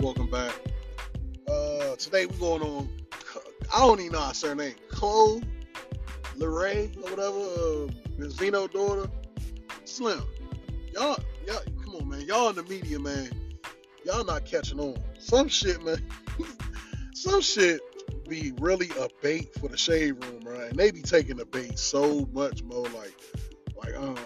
Welcome back. Uh, today we're going on. I don't even know her surname. Chloe Leray or whatever. Uh, Benzino daughter. Slim. Y'all, y'all, come on, man. Y'all in the media, man. Y'all not catching on. Some shit, man. Some shit be really a bait for the shade room, right? And they be taking the bait so much more. Like, like um,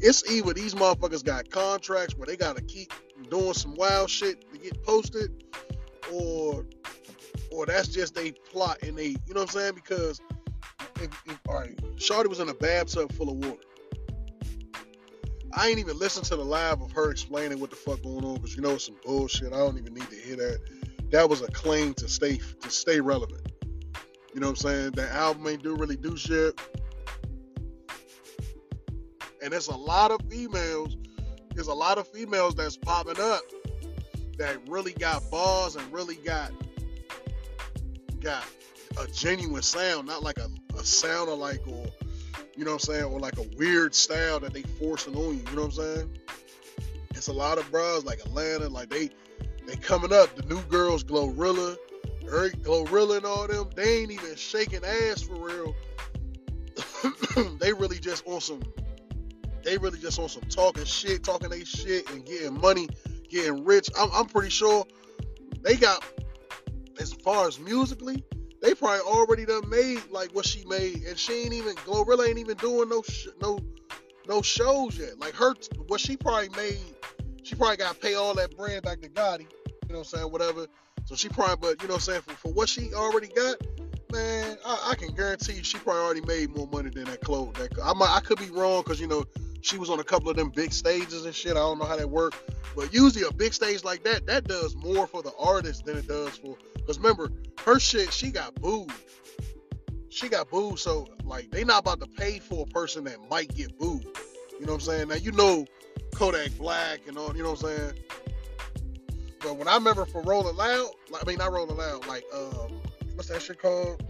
it's either these motherfuckers got contracts where they gotta keep doing some wild shit to get posted, or or that's just they plot and they, you know what I'm saying? Because if, if, all right, Shorty was in a bathtub full of water. I ain't even listened to the live of her explaining what the fuck going on because you know some bullshit. I don't even need to hear that. That was a claim to stay to stay relevant. You know what I'm saying? That album ain't do really do shit. And there's a lot of females, there's a lot of females that's popping up that really got balls and really got got a genuine sound, not like a, a sound alike or you know what I'm saying, or like a weird style that they forcing on you, you know what I'm saying? It's a lot of bras like Atlanta, like they they coming up, the new girls Glorilla, Eric Glorilla and all them, they ain't even shaking ass for real. they really just on some they really just on some talking shit, talking they shit and getting money, getting rich. I'm, I'm pretty sure they got as far as musically, they probably already done made like what she made, and she ain't even Glorilla ain't even doing no sh- no no shows yet. Like her, what she probably made, she probably got to pay all that brand back to Gotti. You know what I'm saying? Whatever. So she probably, but you know what I'm saying? For, for what she already got, man, I, I, can guarantee she probably already made more money than that clothes. That I might, I could be wrong because you know she was on a couple of them big stages and shit. I don't know how that worked, but usually a big stage like that, that does more for the artist than it does for. Because remember, her shit, she got booed. She got booed, so like they not about to pay for a person that might get booed. You know what I'm saying? Now you know Kodak Black and all. You know what I'm saying? But when I remember for Rolling Loud, like, I mean not Rolling Loud, like um, what's that shit called?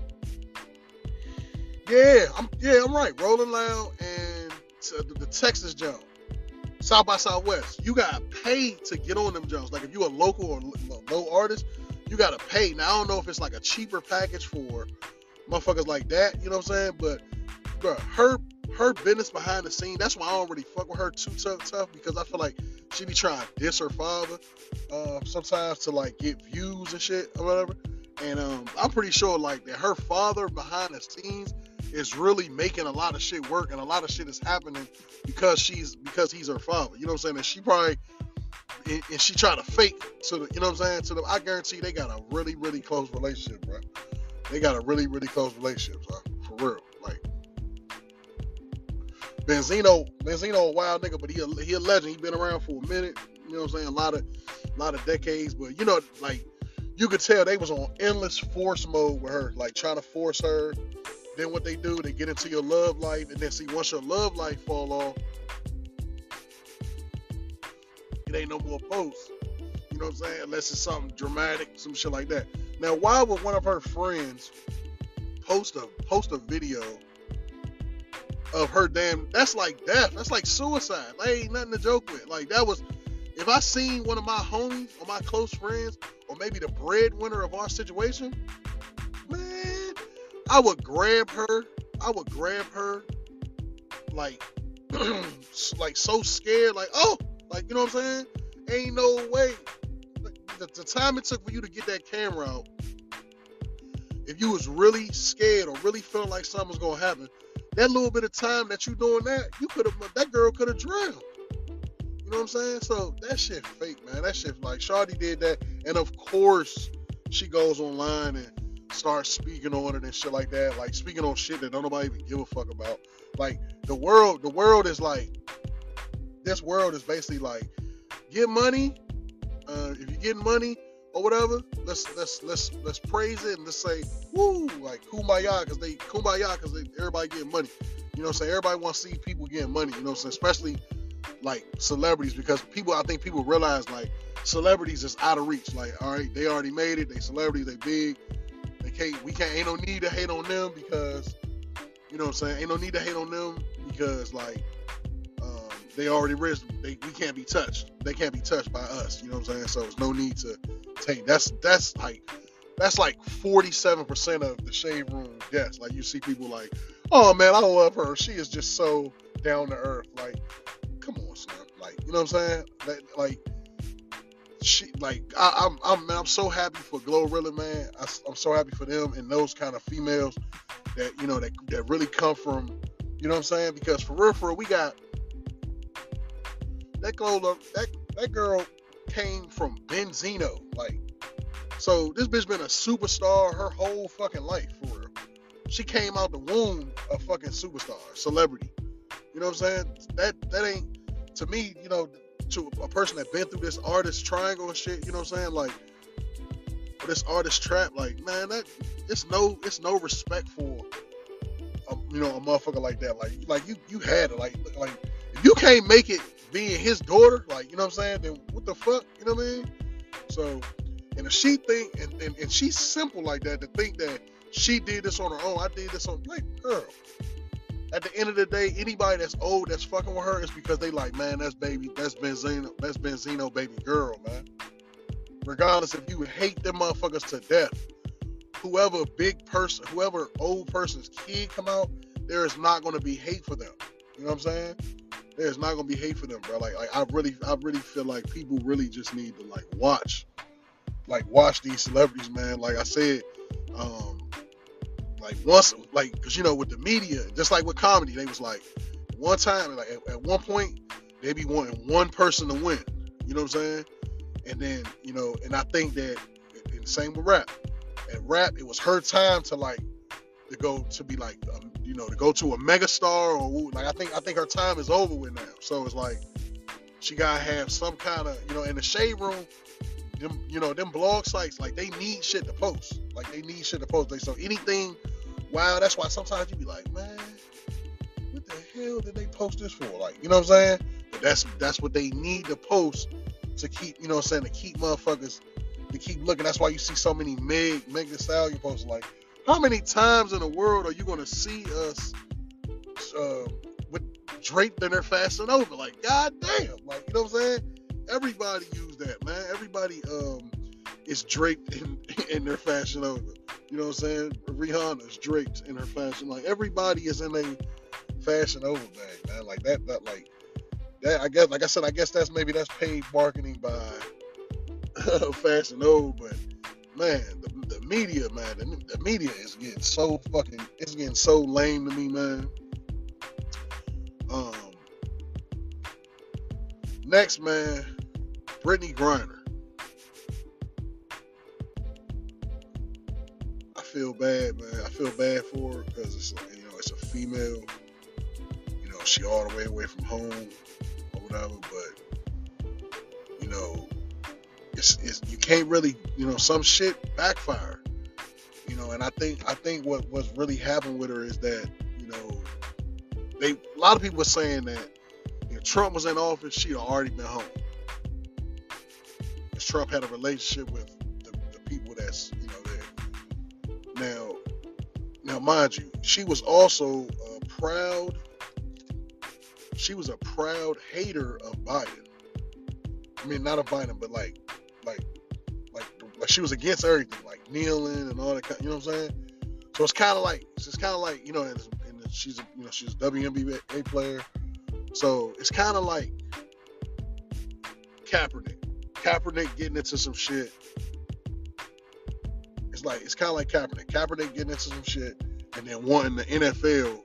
Yeah, I'm yeah, I'm right. Rolling Loud and the, Texas jump, South by Southwest. You got paid to get on them jumps. Like if you a local or low artist, you gotta pay. Now I don't know if it's like a cheaper package for motherfuckers like that. You know what I'm saying? But bro, her her business behind the scene. That's why I don't really fuck with her too tough, tough because I feel like she be trying to diss her father uh, sometimes to like get views and shit or whatever. And um, I'm pretty sure like that her father behind the scenes is really making a lot of shit work and a lot of shit is happening because she's because he's her father. You know what I'm saying? And she probably and, and she trying to fake so the, you know what I'm saying? So the, I guarantee they got a really really close relationship, bro. They got a really really close relationship, bro. For real, like. Benzino, Benzino, a wild nigga, but he a, he a legend. He been around for a minute. You know what I'm saying? A lot of, a lot of decades. But you know, like you could tell they was on endless force mode with her, like trying to force her. Then what they do, they get into your love life, and then see once your love life fall off, it ain't no more posts. You know what I'm saying? Unless it's something dramatic, some shit like that. Now, why would one of her friends post a post a video of her damn? That's like death. That's like suicide. That ain't nothing to joke with. Like that was. If I seen one of my homies or my close friends or maybe the breadwinner of our situation, I would grab her. I would grab her like like so scared, like, oh, like you know what I'm saying? Ain't no way. The, the time it took for you to get that camera out, if you was really scared or really feeling like something was gonna happen, that little bit of time that you doing that, you could have that girl could have drowned. You know what I'm saying? So that shit fake, man. That shit like Shawty did that, and of course she goes online and starts speaking on it and shit like that, like speaking on shit that don't nobody even give a fuck about. Like the world, the world is like this world is basically like get money. Uh, if you're getting money or whatever, let's let's let's let's praise it and let's say woo like kumbaya because they kumbaya because everybody getting money. You know what I'm saying? Everybody wants to see people getting money. You know what I'm saying? Especially like celebrities because people I think people realize like celebrities is out of reach. Like, all right, they already made it, they celebrities, they big. Can't we can't ain't no need to hate on them because you know what I'm saying? Ain't no need to hate on them because like um, they already rich. They we can't be touched. They can't be touched by us. You know what I'm saying? So there's no need to take. That's that's like that's like 47% of the shade room guests. Like you see people like, oh man, I love her. She is just so down to earth. Like, come on, son. Like, you know what I'm saying? Like, she, like, I, am I'm, I'm, I'm so happy for Glorilla, man. I, I'm so happy for them and those kind of females that you know that that really come from, you know what I'm saying? Because for real, for real, we got that girl. That that girl came from Benzino, like so this bitch been a superstar her whole fucking life for real. She came out the womb a fucking superstar, celebrity. You know what I'm saying? That that ain't to me, you know, to a person that been through this artist triangle and shit, you know what I'm saying? Like this artist trap, like, man, that it's no it's no respect for a, you know, a motherfucker like that. Like like you you had it. Like like if you can't make it being his daughter, like, you know what I'm saying, then what the fuck? You know what I mean? So and if she think and, and, and she's simple like that to think that she did this on her own, I did this on like girl. At the end of the day, anybody that's old that's fucking with her is because they like, man, that's baby, that's Benzino, that's Benzino baby girl, man. Regardless if you hate them motherfuckers to death, whoever big person, whoever old person's kid come out, there is not gonna be hate for them. You know what I'm saying? There's not gonna be hate for them, bro. Like, like I really, I really feel like people really just need to like watch like watch these celebrities, man. Like I said, um, like once, like because you know with the media, just like with comedy, they was like one time, like at, at one point, they be wanting one person to win. You know what I'm saying? And then you know, and I think that the same with rap. At rap, it was her time to like to go to be like um, you know to go to a megastar or like I think I think her time is over with now. So it's like she gotta have some kind of you know in the shade room them, you know, them blog sites, like they need shit to post. Like they need shit to post. Like, so anything, wow, that's why sometimes you be like, man, what the hell did they post this for? Like, you know what I'm saying? But that's that's what they need to post to keep, you know what I'm saying, to keep motherfuckers to keep looking. That's why you see so many Meg Meg Thee Stallion posts. Like, how many times in the world are you gonna see us uh, with draped in their Fashion Nova? Like, goddamn, like you know what I'm saying? Everybody use that, man. Everybody um is draped in in their Fashion Nova. You know what I'm saying? Rihanna's draped in her fashion. Like everybody is in a Fashion Nova bag, man. Like that, that like that. I guess, like I said, I guess that's maybe that's paid marketing by Fashion Nova, but man, the, the media, man, the, the media is getting so fucking, it's getting so lame to me, man. Um, next, man, Brittney Griner. I feel bad, man. I feel bad for her because it's like, you know it's a female. You know she all the way away from home or whatever. But you know, it's, it's you can't really you know some shit backfire. You know, and I think I think what what's really happened with her is that you know they a lot of people were saying that if Trump was in office, she'd already been home. Trump had a relationship with the, the people that's you know there. Now, now mind you, she was also a proud. She was a proud hater of Biden. I mean, not of Biden, but like, like, like, like she was against everything, like kneeling and all that. Kind, of, you know what I'm saying? So it's kind of like it's kind of like you know, and, and she's a, you know she's a WNBA player, so it's kind of like Kaepernick. Kaepernick getting into some shit. It's like it's kind of like Kaepernick. Kaepernick getting into some shit and then wanting the NFL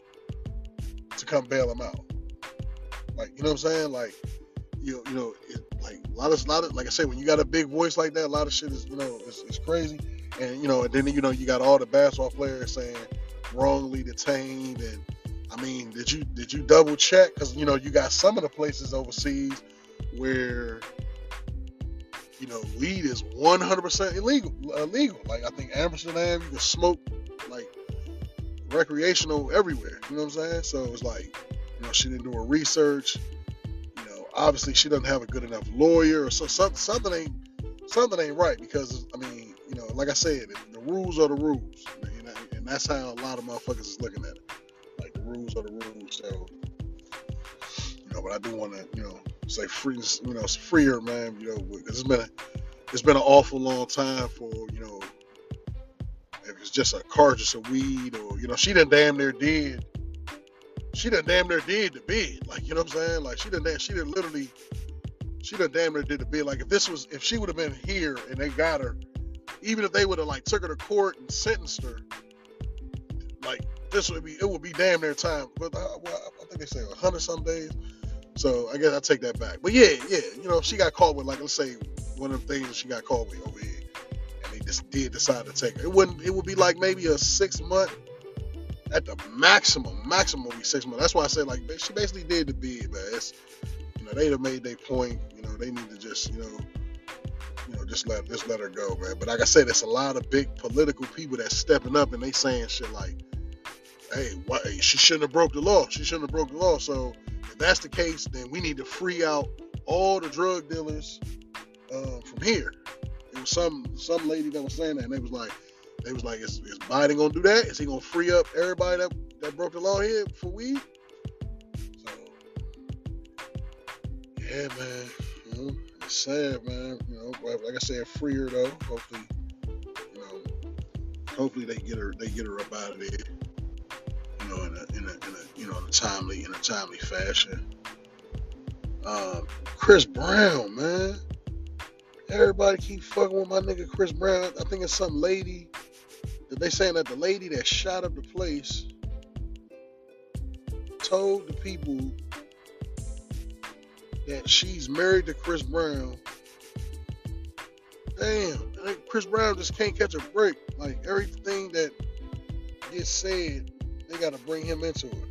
to come bail him out. Like you know what I'm saying? Like you you know it, like a lot of a lot of like I said when you got a big voice like that, a lot of shit is you know it's, it's crazy. And you know and then you know you got all the basketball players saying wrongly detained and I mean, did you did you double check? Because you know you got some of the places overseas where you know, weed is 100% illegal. Illegal. Like I think Amsterdam, you can smoke like recreational everywhere. You know what I'm saying? So it's like, you know, she didn't do her research. You know, obviously she doesn't have a good enough lawyer, or so something, something ain't something ain't right because I mean, you know, like I said, the rules are the rules, and that's how a lot of motherfuckers is looking at it. Like the rules are the rules. So, You know, but I do want to, you know, say free, you know, freer, man. You know, it's been a, it's been an awful long time for you know, if it's just a cartridge of weed or you know, she done damn near did. She done damn near did the bid, like you know what I'm saying? Like she done, she done literally, she done damn near did the bid. Like if this was, if she would have been here and they got her, even if they would have like took her to court and sentenced her, like this would be, it would be damn near time. But uh, well, I think they say a hundred some days. So I guess I take that back. But yeah, yeah, you know, she got caught with like let's say one of the things she got caught with over here, and they just did decide to take her. It wouldn't. It would be like maybe a six month at the maximum. Maximum would be six months. That's why I said like she basically did the bid, man. It's you know they'd have made their point. You know they need to just you know you know just let just let her go, man. But like I said, it's a lot of big political people that's stepping up and they saying shit like, hey, why, she shouldn't have broke the law. She shouldn't have broke the law. So if that's the case, then we need to free out all the drug dealers uh, from here. It was some some lady that was saying that, and they was like, they was like, is, is Biden gonna do that? Is he gonna free up everybody that, that broke the law here for weed? So, yeah, man, you know, it's sad, man. You know, like I said, free her though. Hopefully, you know, hopefully they get her, they get her up out of there. In a, in a, you know, in a timely, in a timely fashion. Um, Chris Brown, man. Everybody keep fucking with my nigga Chris Brown. I think it's some lady that they saying that the lady that shot up the place told the people that she's married to Chris Brown. Damn, Chris Brown just can't catch a break. Like everything that gets said, got to bring him into it.